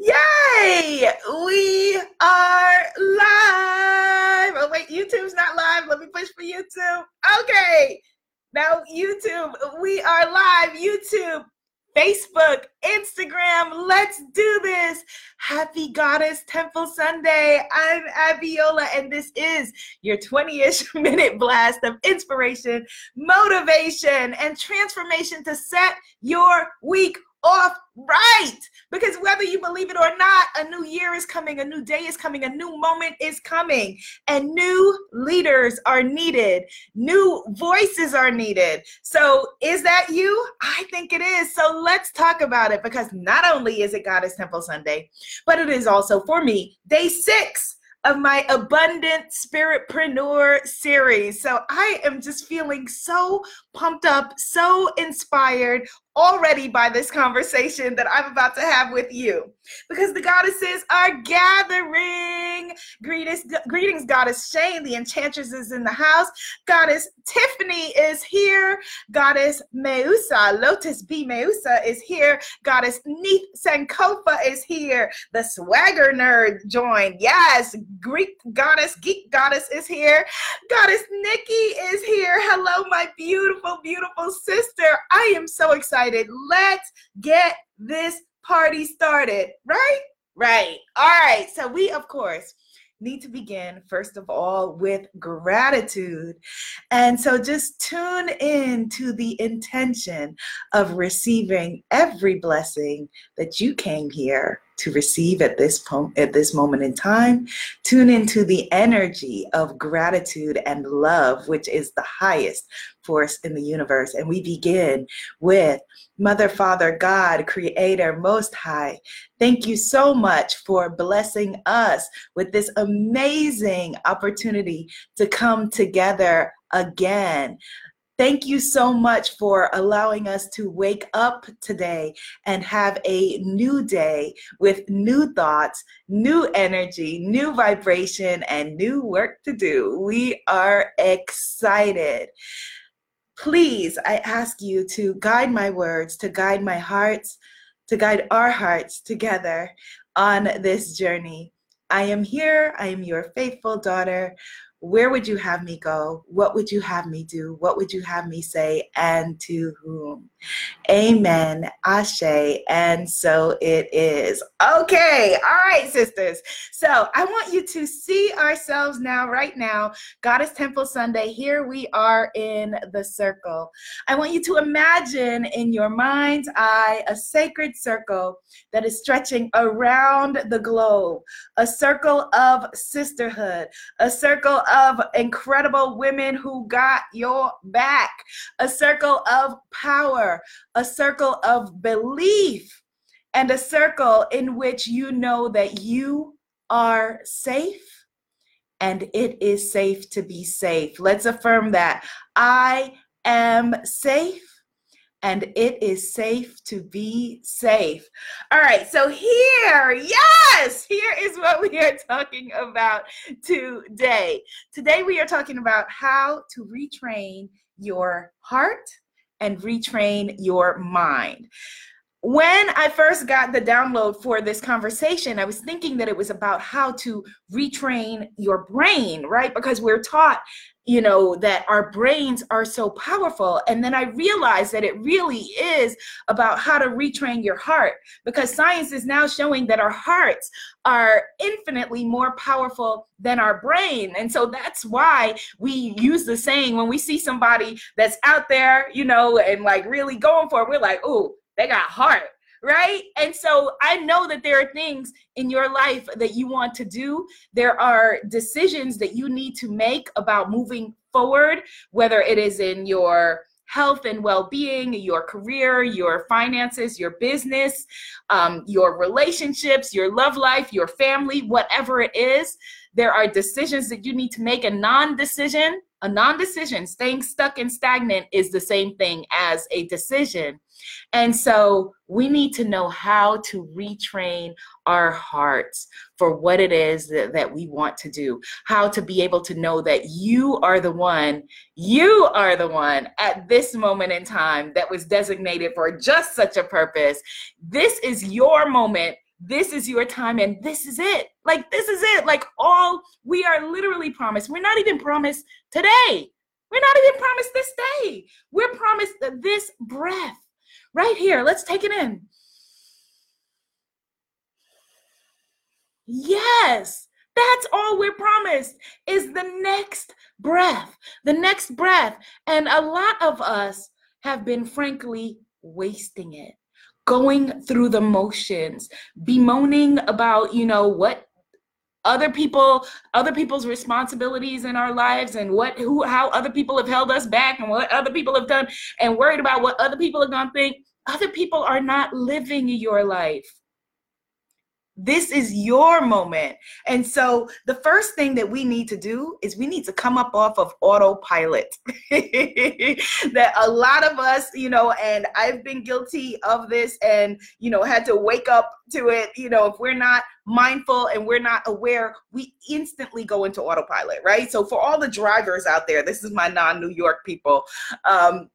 Yay! We are live. Oh, wait, YouTube's not live. Let me push for YouTube. Okay. Now, YouTube, we are live. YouTube, Facebook, Instagram. Let's do this. Happy Goddess Temple Sunday. I'm Abiola, and this is your 20 ish minute blast of inspiration, motivation, and transformation to set your week off right. Because whether you believe it or not, a new year is coming, a new day is coming, a new moment is coming, and new leaders are needed, new voices are needed. So, is that you? I think it is. So, let's talk about it because not only is it Goddess Temple Sunday, but it is also for me day six of my abundant spiritpreneur series. So I am just feeling so pumped up, so inspired, already by this conversation that I'm about to have with you because the goddesses are gathering. Greetings, greetings, Goddess Shane. The Enchantress is in the house. Goddess Tiffany is here. Goddess Meusa, Lotus B. Meusa is here. Goddess Neith Sankofa is here. The Swagger Nerd joined. Yes, Greek Goddess, Geek Goddess is here. Goddess Nikki is here. Hello, my beautiful, beautiful sister. I am so excited excited. Let's get this party started, right? Right. All right. So, we, of course, need to begin, first of all, with gratitude. And so just tune in to the intention of receiving every blessing that you came here to receive at this po- at this moment in time. Tune into the energy of gratitude and love, which is the highest force in the universe. And we begin with Mother, Father, God, Creator, Most High. Thank you so much for blessing us with this amazing opportunity to come together again. Thank you so much for allowing us to wake up today and have a new day with new thoughts, new energy, new vibration, and new work to do. We are excited. Please, I ask you to guide my words, to guide my hearts, to guide our hearts together on this journey. I am here. I am your faithful daughter where would you have me go? What would you have me do? What would you have me say? And to whom? Amen. Ashe. And so it is. Okay. All right, sisters. So I want you to see ourselves now, right now, Goddess Temple Sunday. Here we are in the circle. I want you to imagine in your mind's eye a sacred circle that is stretching around the globe, a circle of sisterhood, a circle of incredible women who got your back, a circle of power, a circle of belief, and a circle in which you know that you are safe and it is safe to be safe. Let's affirm that. I am safe and it is safe to be safe. All right, so here, yes, here is what we are talking about today. Today, we are talking about how to retrain your heart and retrain your mind. When I first got the download for this conversation, I was thinking that it was about how to retrain your brain, right? Because we're taught you know that our brains are so powerful. And then i realized that it really is about how to retrain your heart because science is now showing that our hearts are infinitely more powerful than our brain. And so that's why we use the saying when we see somebody that's out there you know and like really going for it we're like oh they got heart right? And so I know that there are things in your life that you want to do. There are decisions that you need to make about moving forward, whether it is in your health and well-being your career your finances your business um, your relationships your love life your family whatever it is there are decisions that you need to make. A non-decision a non-decision staying stuck and stagnant is the same thing as a decision. And so we need to know how to retrain our hearts for what it is that, that, we want to do, how to be able to know that you are the one, you are the one at this moment in time that was designated for just such a purpose. This is your moment this is your time and this is it. Like, this is it. Like, all we are literally promised. We're not even promised today. We're not even promised this day. We're promised this breath right here. Let's take it in. Yes, that's all we're promised is the next breath, the next breath. And a lot of us have been, frankly, wasting it, going through the motions, bemoaning about, you know, what other people other people's responsibilities in our lives and what who how other people have held us back and what other people have done and worried about what other people are going to think other people are not living your life this is your moment. And so the first thing that we need to do is we need to come up off of autopilot. that a lot of us, you know, and I've been guilty of this and, you know, had to wake up to it. You know, if we're not mindful and we're not aware, we instantly go into autopilot, right? So for all the drivers out there, this is my non New York people. Um,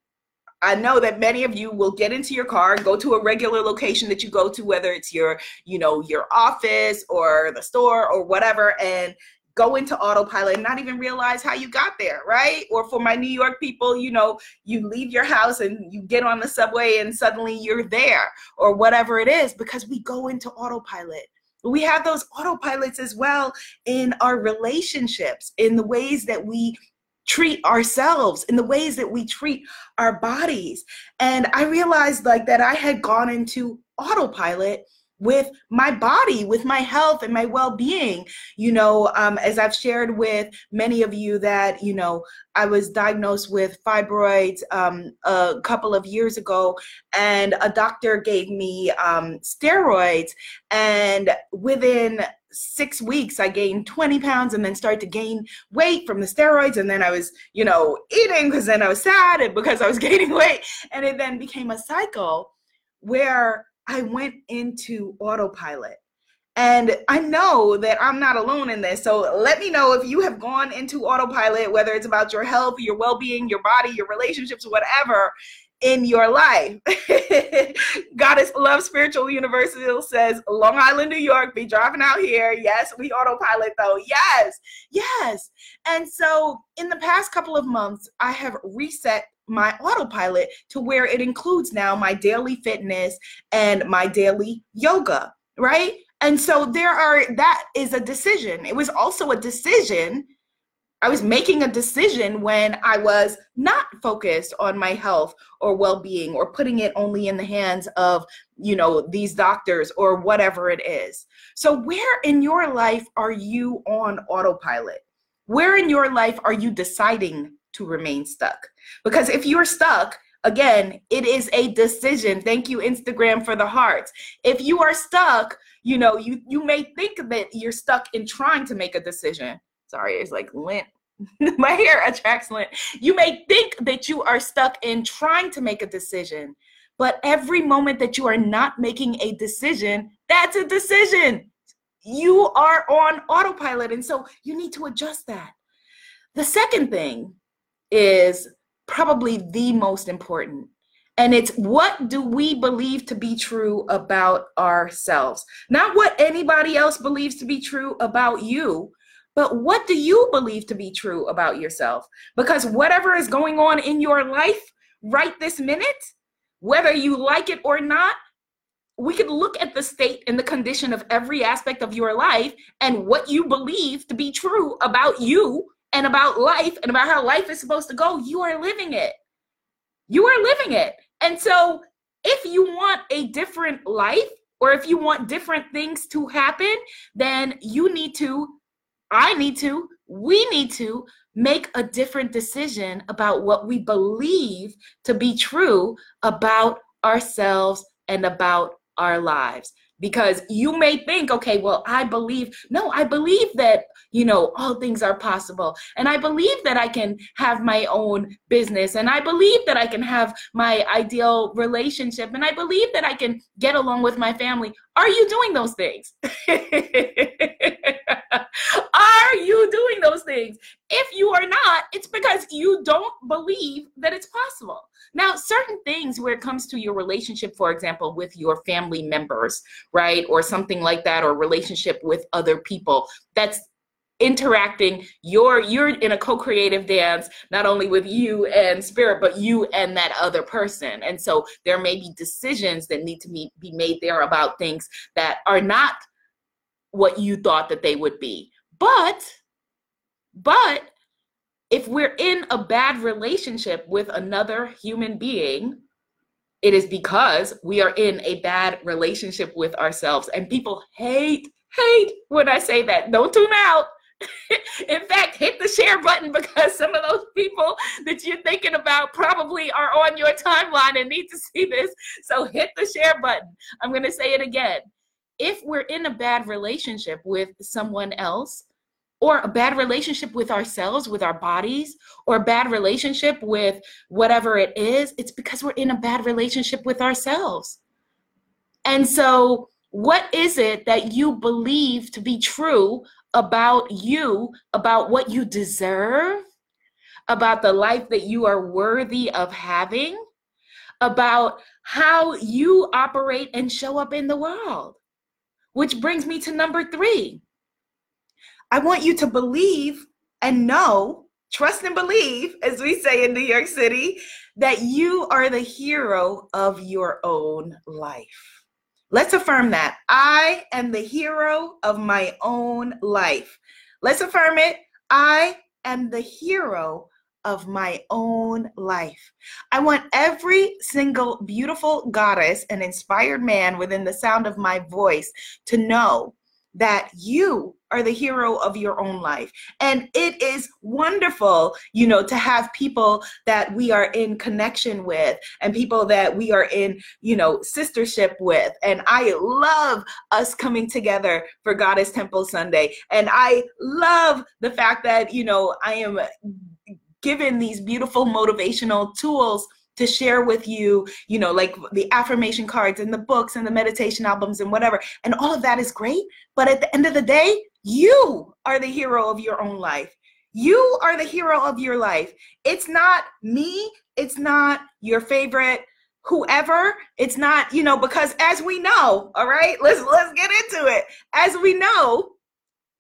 I know that many of you will get into your car and go to a regular location that you go to, whether it's your, you know, your office or the store or whatever, and go into autopilot and not even realize how you got there, right? Or for my New York people, you know, you leave your house and you get on the subway and suddenly you're there or whatever it is because we go into autopilot. We have those autopilots as well in our relationships, in the ways that we treat ourselves in the ways that we treat our bodies and i realized like that i had gone into autopilot with my body, with my health and my well being. You know, um, as I've shared with many of you, that, you know, I was diagnosed with fibroids um, a couple of years ago, and a doctor gave me um, steroids. And within six weeks, I gained 20 pounds and then started to gain weight from the steroids. And then I was, you know, eating because then I was sad and because I was gaining weight. And it then became a cycle where I went into autopilot. And I know that I'm not alone in this. So let me know if you have gone into autopilot, whether it's about your health, your well being, your body, your relationships, whatever in your life. Goddess Love Spiritual Universal says, Long Island, New York, be driving out here. Yes, we autopilot though. Yes, yes. And so in the past couple of months, I have reset my autopilot to where it includes now my daily fitness and my daily yoga, right? And so there are, that is a decision. It was also a decision. I was making a decision when I was not focused on my health or well being or putting it only in the hands of, you know, these doctors or whatever it is. So, where in your life are you on autopilot? Where in your life are you deciding to remain stuck. Because if you're stuck, again, it is a decision. Thank you, Instagram, for the hearts. If you are stuck, you know, you you may think that you're stuck in trying to make a decision. Sorry, it's like lint. My hair attracts lint. You may think that you are stuck in trying to make a decision, but every moment that you are not making a decision, that's a decision. You are on autopilot. And so you need to adjust that. The second thing is probably the most important. And it's what do we believe to be true about ourselves? Not what anybody else believes to be true about you, but what do you believe to be true about yourself? Because whatever is going on in your life right this minute, whether you like it or not, we could look at the state and the condition of every aspect of your life and what you believe to be true about you and about life and about how life is supposed to go, you are living it. You are living it. And so, if you want a different life or if you want different things to happen, then you need to, I need to, we need to make a different decision about what we believe to be true about ourselves and about our lives. Because you may think okay well i believe no i believe that you know all things are possible. And i believe that i can have my own business. And i believe that i can have my ideal relationship. And i believe that i can get along with my family Are you doing those things? are you doing those things? If you are not, it's because you don't believe that it's possible. Now, certain things where it comes to your relationship, for example, with your family members, right? Or something like that, or relationship with other people, that's interacting you're you're in a co-creative dance not only with you and spirit but you and that other person. And so there may be decisions that need to be, be made there about things that are not what you thought that they would be. But but if we're in a bad relationship with another human being it is because we are in a bad relationship with ourselves. And people hate hate when i say that. Don't tune out in fact, hit the share button because some of those people that you're thinking about probably are on your timeline and need to see this. So hit the share button. I'm going to say it again. If we're in a bad relationship with someone else, or a bad relationship with ourselves, with our bodies, or a bad relationship with whatever it is, it's because we're in a bad relationship with ourselves. And so, what is it that you believe to be true about you, about what you deserve, about the life that you are worthy of having, about how you operate and show up in the world. Which brings me to number three. I want you to believe and know, trust and believe, as we say in New York City, that you are the hero of your own life. Let's affirm that. I am the hero of my own life. Let's affirm it. I am the hero of my own life. I want every single beautiful goddess and inspired man within the sound of my voice to know that you are the hero of your own life. And it is wonderful, you know, to have people that we are in connection with and people that we are in, you know, sistership with. And I love us coming together for Goddess Temple Sunday. And I love the fact that, you know, I am given these beautiful motivational tools to share with you, you know, like the affirmation cards and the books and the meditation albums and whatever. And all of that is great. But at the end of the day, you are the hero of your own life. You are the hero of your life. It's not me, it's not your favorite whoever it's not you know because as we know all right let's let's get into it as we know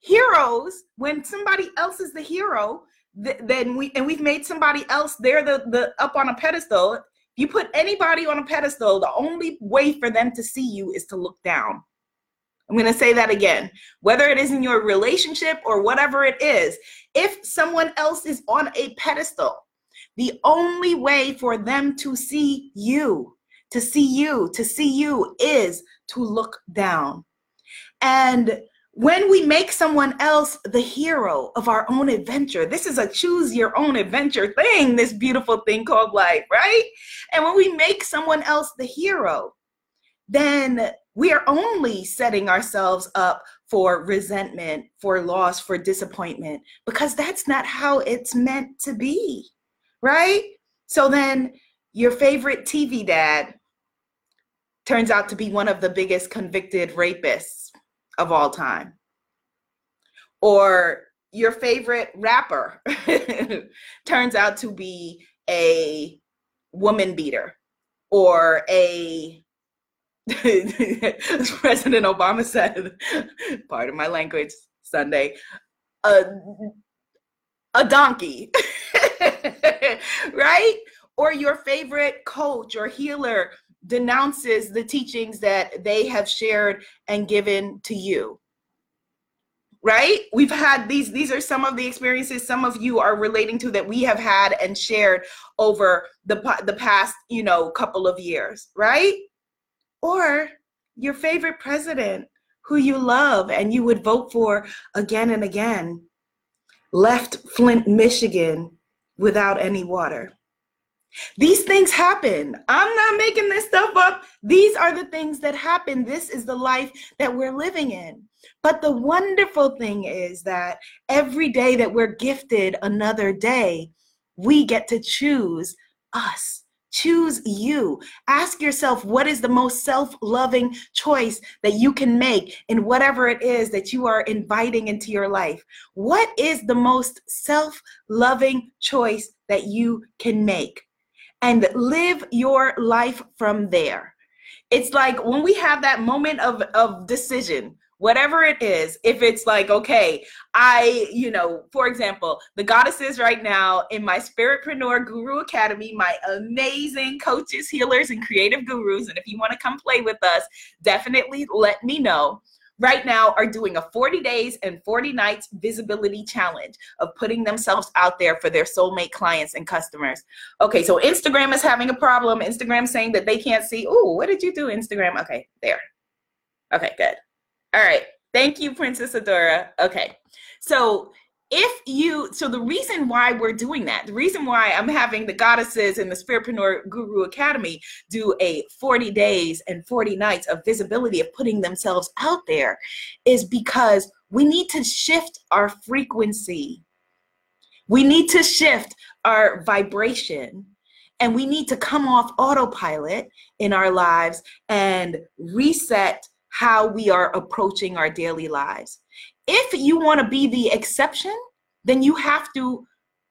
heroes when somebody else is the hero th- then we and we've made somebody else they're the the up on a pedestal. You put anybody on a pedestal the only way for them to see you is to look down. I'm going to say that again. Whether it is in your relationship or whatever it is if someone else is on a pedestal the only way for them to see you to see you to see you is to look down. And when we make someone else the hero of our own adventure, this is a choose your own adventure thing, this beautiful thing called life, right? And when we make someone else the hero, then we are only setting ourselves up for resentment, for loss, for disappointment, because that's not how it's meant to be, right? So then your favorite TV dad turns out to be one of the biggest convicted rapists of all time. Or your favorite rapper turns out to be a woman beater or a as President Obama said, part of my language Sunday, a, a donkey, right? Or your favorite coach or healer denounces the teachings that they have shared and given to you. Right? We've had these these are some of the experiences some of you are relating to that we have had and shared over the the past you know couple of years right? Or your favorite president who you love and you would vote for again and again left Flint Michigan without any water these things happen. I'm not making this stuff up. These are the things that happen. This is the life that we're living in. But the wonderful thing is that every day that we're gifted another day, we get to choose us Choose you. Ask yourself what is the most self loving choice that you can make in whatever it is that you are inviting into your life. What is the most self loving choice that you can make? And live your life from there. It's like when we have that moment of, of decision whatever it is if it's like okay i you know for example the goddesses right now in my spiritpreneur guru academy my amazing coaches healers and creative gurus and if you want to come play with us definitely let me know right now are doing a 40 days and 40 nights visibility challenge of putting themselves out there for their soulmate clients and customers. Okay, so Instagram is having a problem. Instagram saying that they can't see. Oh, what did you do, Instagram? Okay, there. Okay, good. All right. Thank you, Princess Adora. Okay. So if you so the reason why we're doing that the reason why i'm having the goddesses in the spiritpreneur guru academy do a 40 days and 40 nights of visibility of putting themselves out there is because we need to shift our frequency we need to shift our vibration and we need to come off autopilot in our lives and reset how we are approaching our daily lives. If you want to be the exception, then you have to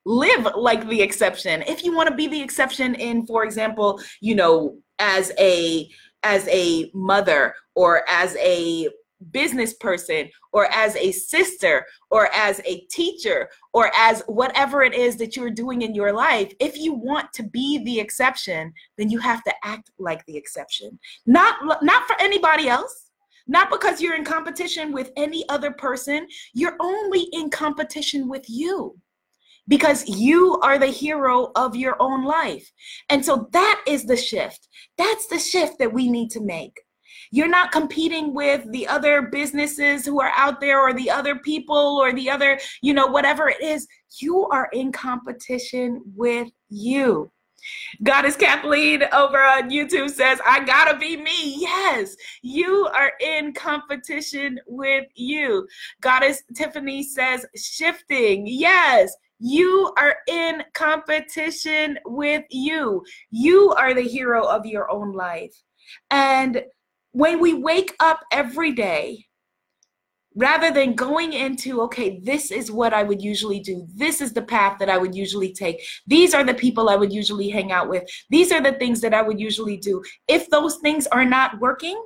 live like the exception. If you want to be the exception in for example, you know, as a as a mother or as a business person or as a sister or as a teacher or as whatever it is that you're doing in your life if you want to be the exception then you have to act like the exception not not for anybody else not because you're in competition with any other person, you're only in competition with you because you are the hero of your own life. And so that is the shift. That's the shift that we need to make. You're not competing with the other businesses who are out there or the other people or the other, you know, whatever it is. You are in competition with you. Goddess Kathleen over on YouTube says, I gotta be me. Yes, you are in competition with you. Goddess Tiffany says, shifting. Yes, you are in competition with you. You are the hero of your own life. And when we wake up every day, rather than going into okay this is what i would usually do. This is the path that i would usually take. These are the people i would usually hang out with. These are the things that i would usually do. If those things are not working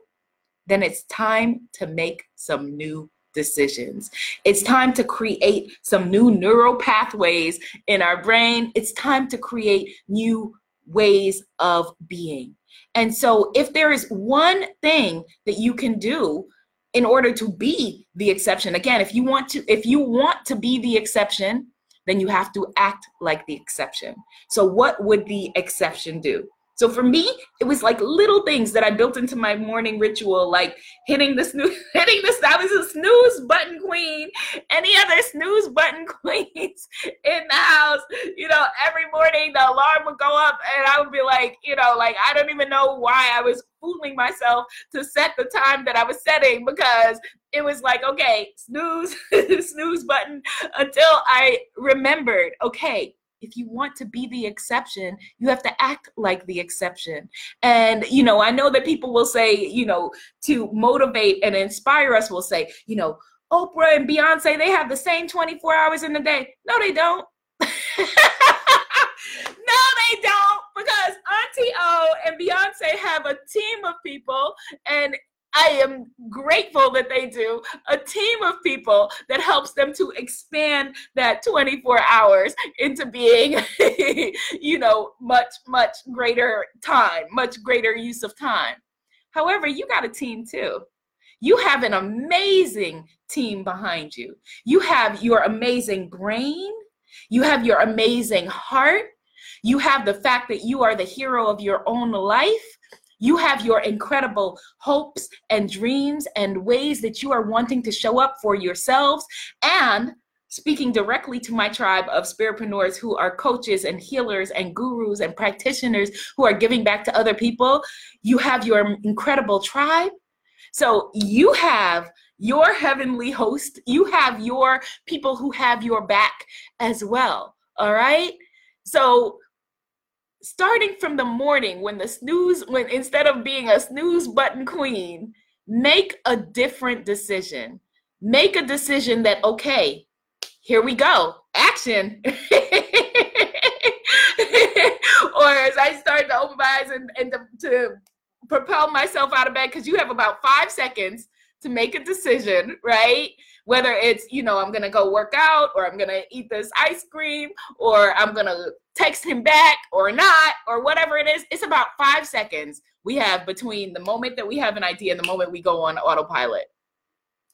then it's time to make some new decisions. It's time to create some new neural pathways in our brain. It's time to create new ways of being. And so if there is one thing that you can do in order to be the exception. Again if you want to if you want to be the exception then you have to act like the exception. So what would the exception do so for me, it was like little things that I built into my morning ritual, like hitting the snooze, hitting this. I was a snooze button queen. Any other snooze button queens in the house? You know, every morning the alarm would go up, and I would be like, you know, like I don't even know why I was fooling myself to set the time that I was setting because it was like, okay, snooze, snooze button until I remembered, okay, if you want to be the exception, you have to act like the exception. And, you know, I know that people will say, you know, to motivate and inspire us, will say, you know, Oprah and Beyonce, they have the same 24 hours in the day. No, they don't. no, they don't, because Auntie O and Beyonce have a team of people, and I am grateful that they do a team of people that helps them to expand that 24 hours into being, you know, much, much greater time, much greater use of time. However, you got a team too. You have an amazing team behind you. You have your amazing brain, you have your amazing heart, you have the fact that you are the hero of your own life you have your incredible hopes and dreams and ways that you are wanting to show up for yourselves. And speaking directly to my tribe of spiritpreneurs who are coaches and healers and gurus and practitioners who are giving back to other people, you have your incredible tribe. So you have your heavenly host, you have your people who have your back as well. All right. So starting from the morning when the snooze when instead of being a snooze button queen make a different decision. Make a decision that okay here we go action. Or as i start to open my eyes and, and to, to propel myself out of bed because you have about five seconds to make a decision, right? Whether it's, you know, I'm going to go work out or I'm going to eat this ice cream or I'm going to text him back or not or whatever it is. It's about five seconds we have between the moment that we have an idea and the moment we go on autopilot.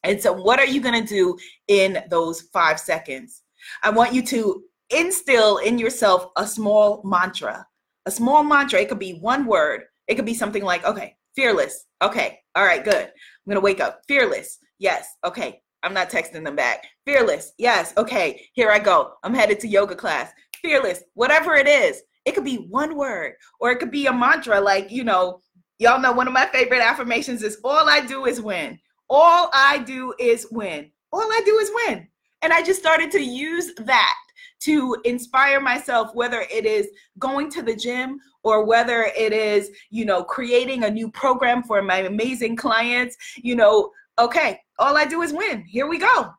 And so, what are you going to do in those five seconds? I want you to instill in yourself a small mantra. A small mantra, it could be one word, it could be something like, okay, fearless. Okay, all right, good. I'm gonna wake up. Fearless. Yes. Okay. I'm not texting them back. Fearless. Yes. Okay. Here I go. I'm headed to yoga class. Fearless. Whatever it is. It could be one word or it could be a mantra like, you know, y'all know one of my favorite affirmations is all I do is win. All I do is win. All I do is win. And I just started to use that to inspire myself, whether it is going to the gym or whether it is, you know, creating a new program for my amazing clients, you know, okay, all I do is win. Here we go.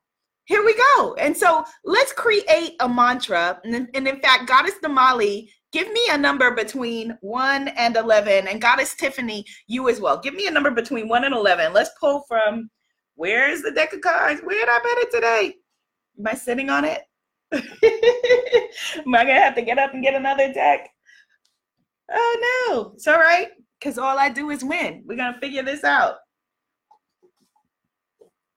Here we go. And so let's create a mantra. And, in fact, Goddess Damali, give me a number between 1 and 11. And Goddess Tiffany, you as well. Give me a number between 1 and 11. Let's pull from where's the deck of cards? Where did I bet it today? Am I sitting on it? Am I gonna have to get up and get another deck? Oh no, it's all right, because all I do is win. We're gonna figure this out.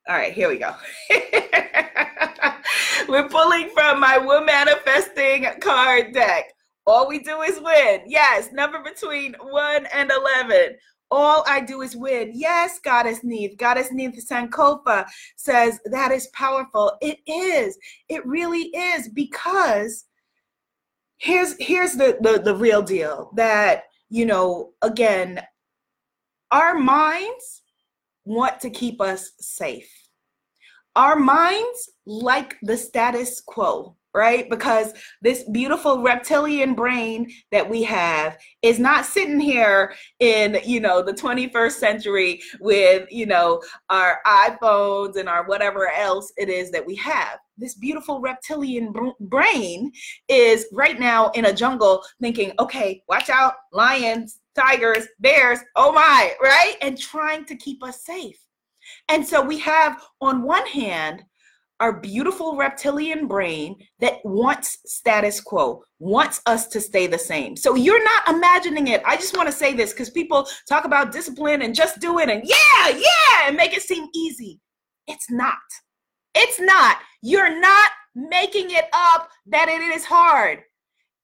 All right, here we go. We're pulling from my Womanifesting card deck. All we do is win. Yes, number between 1 and 11. All I do is win. Yes, Goddess Neith. Goddess Neith Sankofa says that is powerful. It is. It really is because here's here's the, the the real deal that you know again our minds want to keep us safe. Our minds like the status quo right? Because this beautiful reptilian brain that we have is not sitting here in, you know, the 21st century with, you know, our iPhones and our whatever else it is that we have. This beautiful reptilian brain is right now in a jungle thinking, okay, watch out, lions, tigers, bears, oh my, right? And trying to keep us safe. And so we have, on one hand, our beautiful reptilian brain that wants status quo, wants us to stay the same. So you're not imagining it. I just want to say this because people talk about discipline and just do it and yeah, yeah, and make it seem easy. It's not. It's not. You're not making it up that it is hard.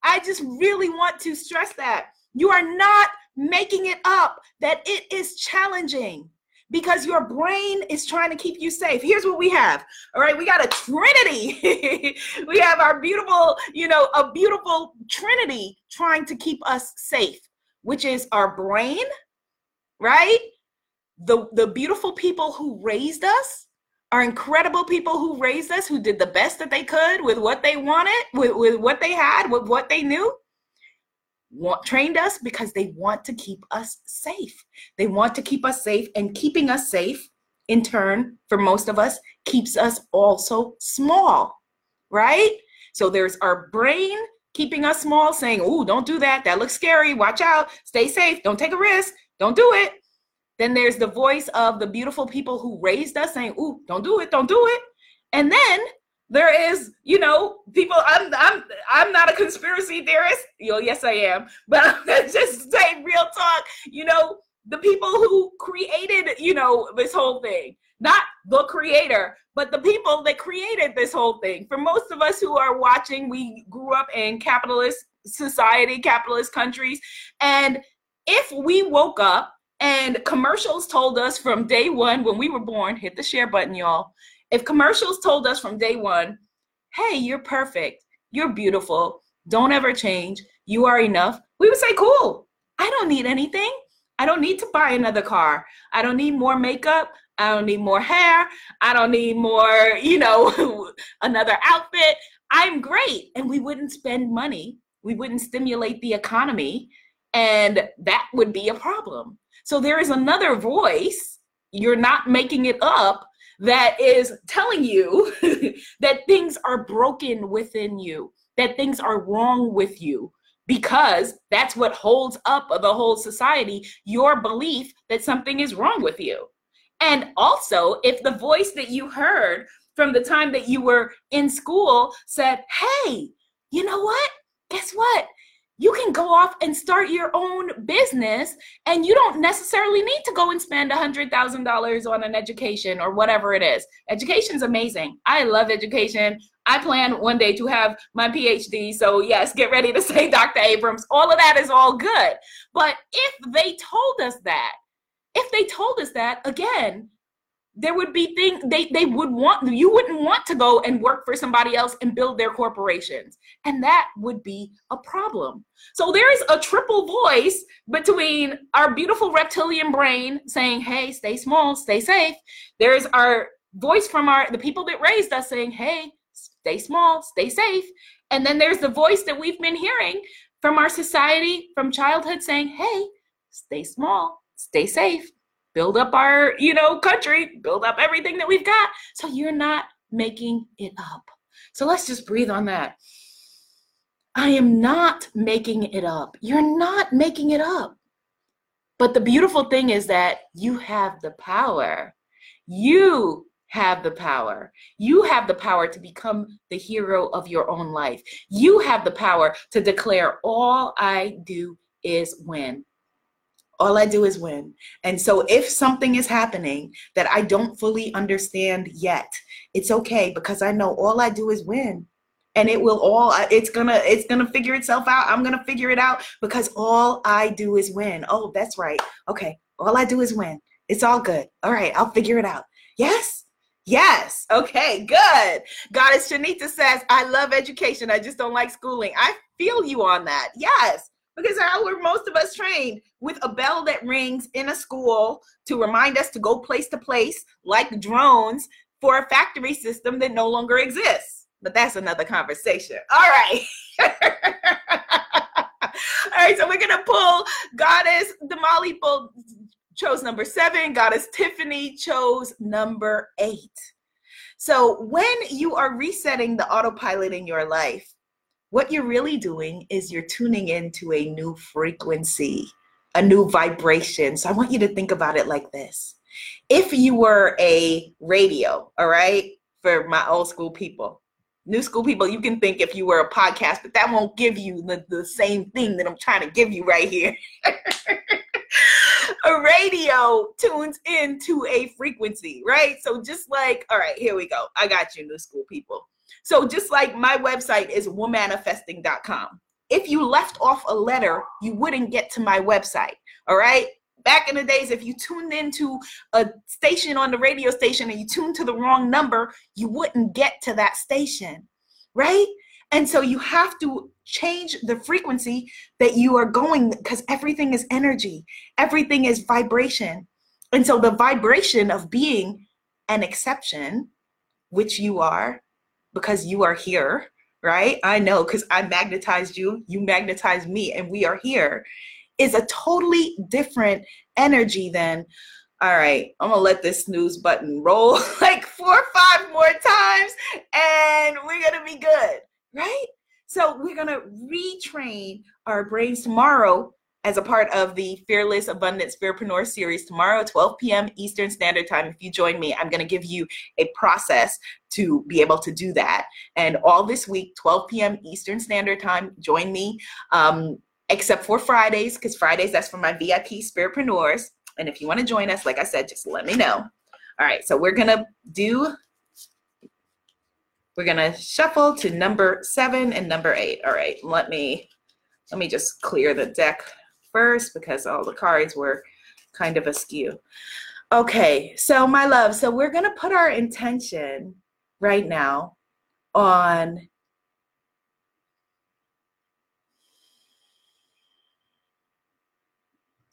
I just really want to stress that. You are not making it up that it is challenging because your brain is trying to keep you safe. Here's what we have. All right, we got a trinity. we have our beautiful, you know, a beautiful trinity trying to keep us safe, which is our brain, right? The the beautiful people who raised us, our incredible people who raised us, who did the best that they could with what they wanted, with, with what they had, with what they knew want, trained us because they want to keep us safe. They want to keep us safe, and keeping us safe, in turn, for most of us, keeps us also small, right? So there's our brain keeping us small, saying, Oh, don't do that. That looks scary. Watch out. Stay safe. Don't take a risk. Don't do it. Then there's the voice of the beautiful people who raised us saying, Oh, don't do it. Don't do it. And then there is, you know, people. I'm I'm I'm not a conspiracy theorist. Know, yes, I am, but I'm just saying real talk. You know, the people who created, you know, this whole thing, not the creator, but the people that created this whole thing. For most of us who are watching, we grew up in capitalist society, capitalist countries, and if we woke up and commercials told us from day one when we were born, hit the share button, y'all if commercials told us from day one, hey, you're perfect, you're beautiful, don't ever change, you are enough, we would say, cool, I don't need anything. I don't need to buy another car. I don't need more makeup. I don't need more hair. I don't need more, you know, another outfit. I'm great. And we wouldn't spend money we wouldn't stimulate the economy, and that would be a problem. So there is another voice, you're not making it up, that is telling you that things are broken within you, that things are wrong with you, because that's what holds up the whole society your belief that something is wrong with you. And also, if the voice that you heard from the time that you were in school said, Hey, you know what? Guess what? You can go off and start your own business, and you don't necessarily need to go and spend $100,000 on an education or whatever it is. Education's amazing. I love education. I plan one day to have my PhD. So, yes, get ready to say Dr. Abrams. All of that is all good. But if they told us that, if they told us that, again, there would be things they, they would want you wouldn't want to go and work for somebody else and build their corporations. And that would be a problem. So there is a triple voice between our beautiful reptilian brain saying hey stay small stay safe. There's our voice from our the people that raised us saying hey stay small stay safe. And then there's the voice that we've been hearing from our society from childhood saying hey stay small stay safe build up our, you know, country, build up everything that we've got. So you're not making it up. So let's just breathe on that. I am not making it up. You're not making it up. But the beautiful thing is that you have the power. You have the power. You have the power to become the hero of your own life. You have the power to declare all I do is win. All I do is win. And so if something is happening that I don't fully understand yet, it's okay because I know all I do is win. And it will all it's gonna it's gonna figure itself out. I'm gonna figure it out because all I do is win. Oh, that's right. Okay. All I do is win. It's all good. All right, I'll figure it out. Yes? Yes. Okay, good. Goddess Shanita says, I love education. I just don't like schooling. I feel you on that. Yes because how were most of us trained? With a bell that rings in a school to remind us to go place to place like drones for a factory system that no longer exists. But that's another conversation. All right. All right so we're gonna pull goddess damali pull, chose number seven goddess tiffany chose number eight. So when you are resetting the autopilot in your life what you're really doing is you're tuning into a new frequency, a new vibration. So I want you to think about it like this. If you were a radio, all right, for my old school people, new school people, you can think if you were a podcast, but that won't give you the, the same thing that I'm trying to give you right here. a radio tunes into a frequency, right? So just like, all right, here we go. I got you, new school people. So just like my website is womanifesting.com. If you left off a letter, you wouldn't get to my website. All right. Back in the days, if you tuned into a station on the radio station and you tuned to the wrong number, you wouldn't get to that station. Right. And so you have to change the frequency that you are going because everything is energy, everything is vibration. And so the vibration of being an exception, which you are, because you are here, right? I know because I magnetized you, you magnetized me, and we are here, is a totally different energy than, all right, I'm gonna let this snooze button roll like four or five more times and we're gonna be good, right? So we're gonna retrain our brains tomorrow as a part of the Fearless Abundance Fearpreneur series tomorrow, 12 p.m. Eastern Standard Time. If you join me, I'm going to give you a process to be able to do that. And all this week, 12 p.m. Eastern Standard Time, join me, um, except for Fridays, because Fridays, that's for my VIP Spiritpreneurs. And if you want to join us, like I said, just let me know. All right, so we're going to do we're gonna shuffle to number seven and number eight. All right, let me let me just clear the deck first because all the cards were kind of askew. Okay, so my love, so we're going to put our intention right now on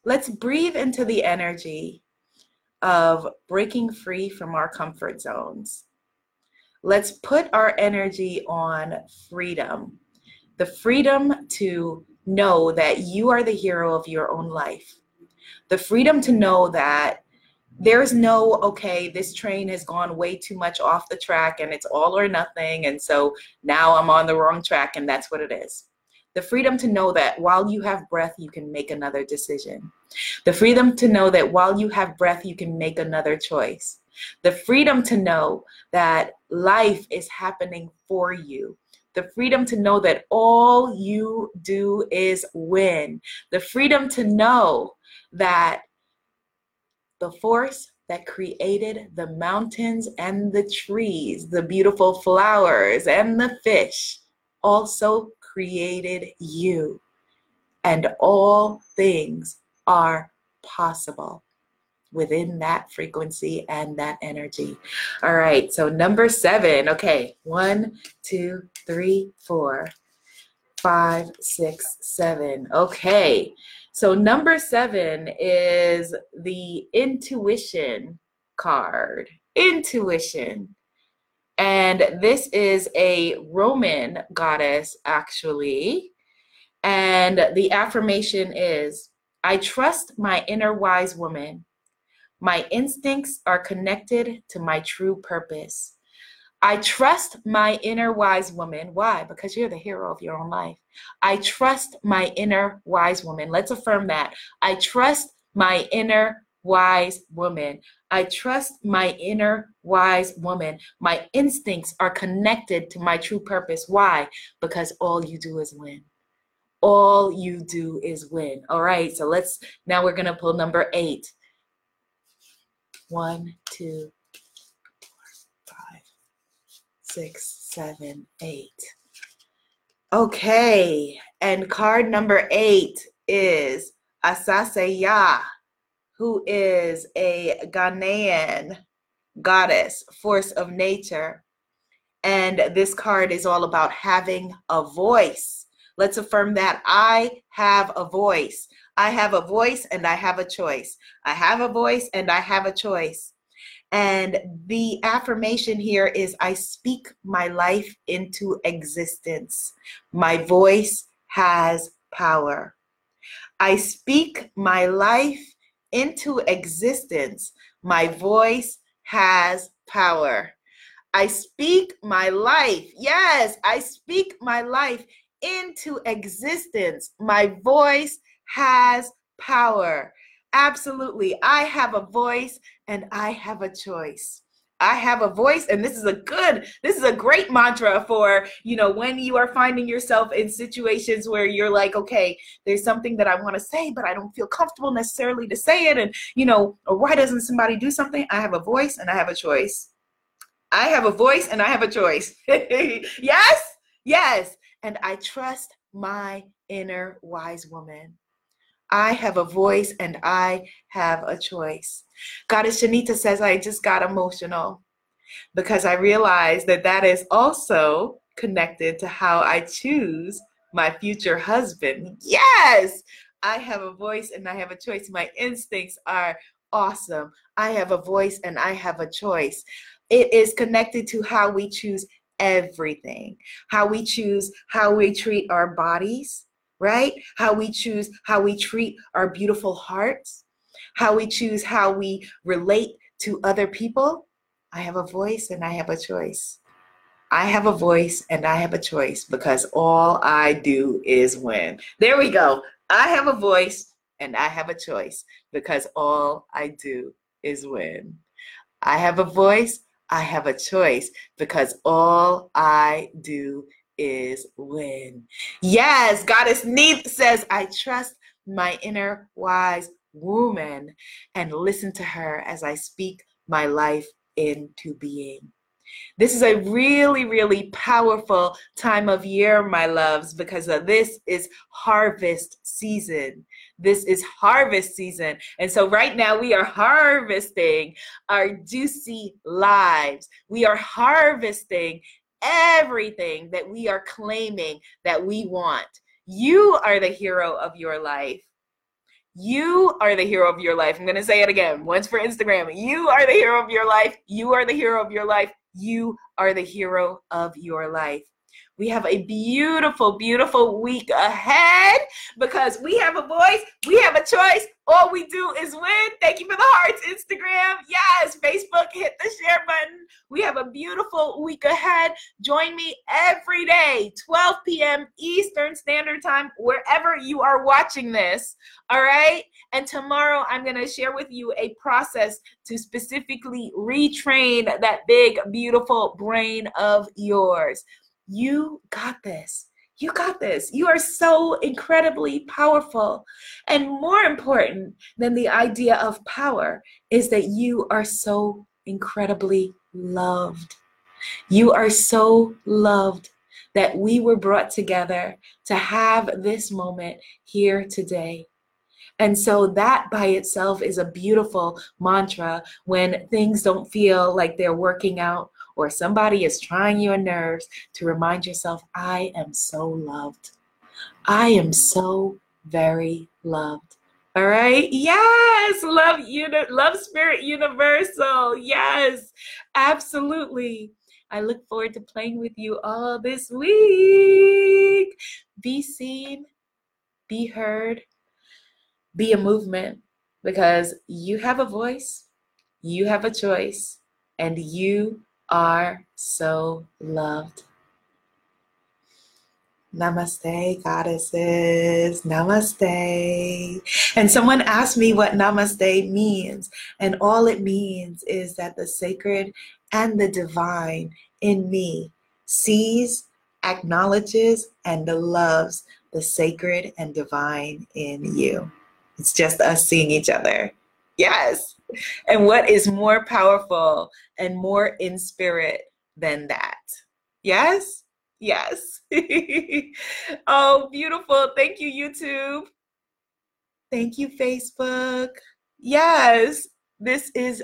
let's breathe into the energy of breaking free from our comfort zones. Let's put our energy on freedom the freedom to know that you are the hero of your own life, the freedom to know that there's no okay this train has gone way too much off the track and it's all or nothing and so now i'm on the wrong track and that's what it is. The freedom to know that while you have breath you can make another decision. The freedom to know that while you have breath you can make another choice. The freedom to know that life is happening for you the freedom to know that all you do is win the freedom to know that the force that created the mountains and the trees, the beautiful flowers and the fish, also created you. And all things are possible within that frequency and that energy. All right, so number seven. Okay, one, two, three, four, five, six, seven. Okay. So number seven is the intuition card. Intuition. And this is a Roman goddess, actually. And the affirmation is I trust my inner wise woman. My instincts are connected to my true purpose. I trust my inner wise woman. Why? Because you're the hero of your own life. I trust my inner wise woman. Let's affirm that. I trust my inner wise woman. I trust my inner wise woman. My instincts are connected to my true purpose. Why? Because all you do is win. All you do is win. All right, so let's now we're going to pull number eight. One, two, six, seven, eight. Okay, and card number eight is Asase Yaa, who is a Ghanaian goddess, force of nature. And this card is all about having a voice. Let's affirm that I have a voice. I have a voice and I have a choice. I have a voice and I have a choice. And the affirmation here is I speak my life into existence. My voice has power. I speak my life into existence. My voice has power. I speak my life. Yes, I speak my life into existence. My voice has power. Absolutely. I have a voice and I have a choice. I have a voice, and this is a good, this is a great mantra for, you know, when you are finding yourself in situations where you're like, okay, there's something that I want to say, but I don't feel comfortable necessarily to say it. And, you know, or why doesn't somebody do something? I have a voice and I have a choice. I have a voice and I have a choice. yes, yes. And I trust my inner wise woman. I have a voice and I have a choice. Goddess Shanita says, I just got emotional because I realized that that is also connected to how I choose my future husband. Yes, I have a voice and I have a choice. My instincts are awesome. I have a voice and I have a choice. It is connected to how we choose everything, how we choose how we treat our bodies, right? How we choose how we treat our beautiful hearts, how we choose how we relate to other people. I have a voice and I have a choice. I have a voice and I have a choice because all I do is win. There we go. I have a voice and I have a choice because all I do is win. I have a voice, I have a choice because all I do is win. Yes, Goddess Neith says, I trust my inner wise woman and listen to her as I speak my life into being. This is a really, really powerful time of year, my loves, because this is harvest season. This is harvest season. And so, right now, we are harvesting our juicy lives. We are harvesting everything that we are claiming that we want. You are the hero of your life. You are the hero of your life. I'm going to say it again once for Instagram. You are the hero of your life. You are the hero of your life. You are the hero of your life. We have a beautiful, beautiful week ahead because we have a voice, we have a choice. All we do is win. Thank you for the hearts, Instagram. Yes, Facebook, hit the share button. We have a beautiful week ahead. Join me every day, 12 p.m. Eastern Standard Time, wherever you are watching this. All right. And tomorrow, I'm going to share with you a process to specifically retrain that big, beautiful brain of yours. You got this. You got this. You are so incredibly powerful. And more important than the idea of power is that you are so incredibly loved. You are so loved that we were brought together to have this moment here today. And so that by itself is a beautiful mantra when things don't feel like they're working out or somebody is trying your nerves to remind yourself, I am so loved. I am so very loved. All right. Yes. Love uni- love spirit universal. Yes. Absolutely. I look forward to playing with you all this week. Be seen, be heard, be a movement because you have a voice, you have a choice, and you are so loved. Namaste, goddesses. Namaste. And someone asked me what namaste means. And all it means is that the sacred and the divine in me sees, acknowledges, and loves the sacred and divine in you. It's just us seeing each other. Yes. And what is more powerful and more in spirit than that? Yes? Yes. oh, beautiful. Thank you, YouTube. Thank you, Facebook. Yes, this is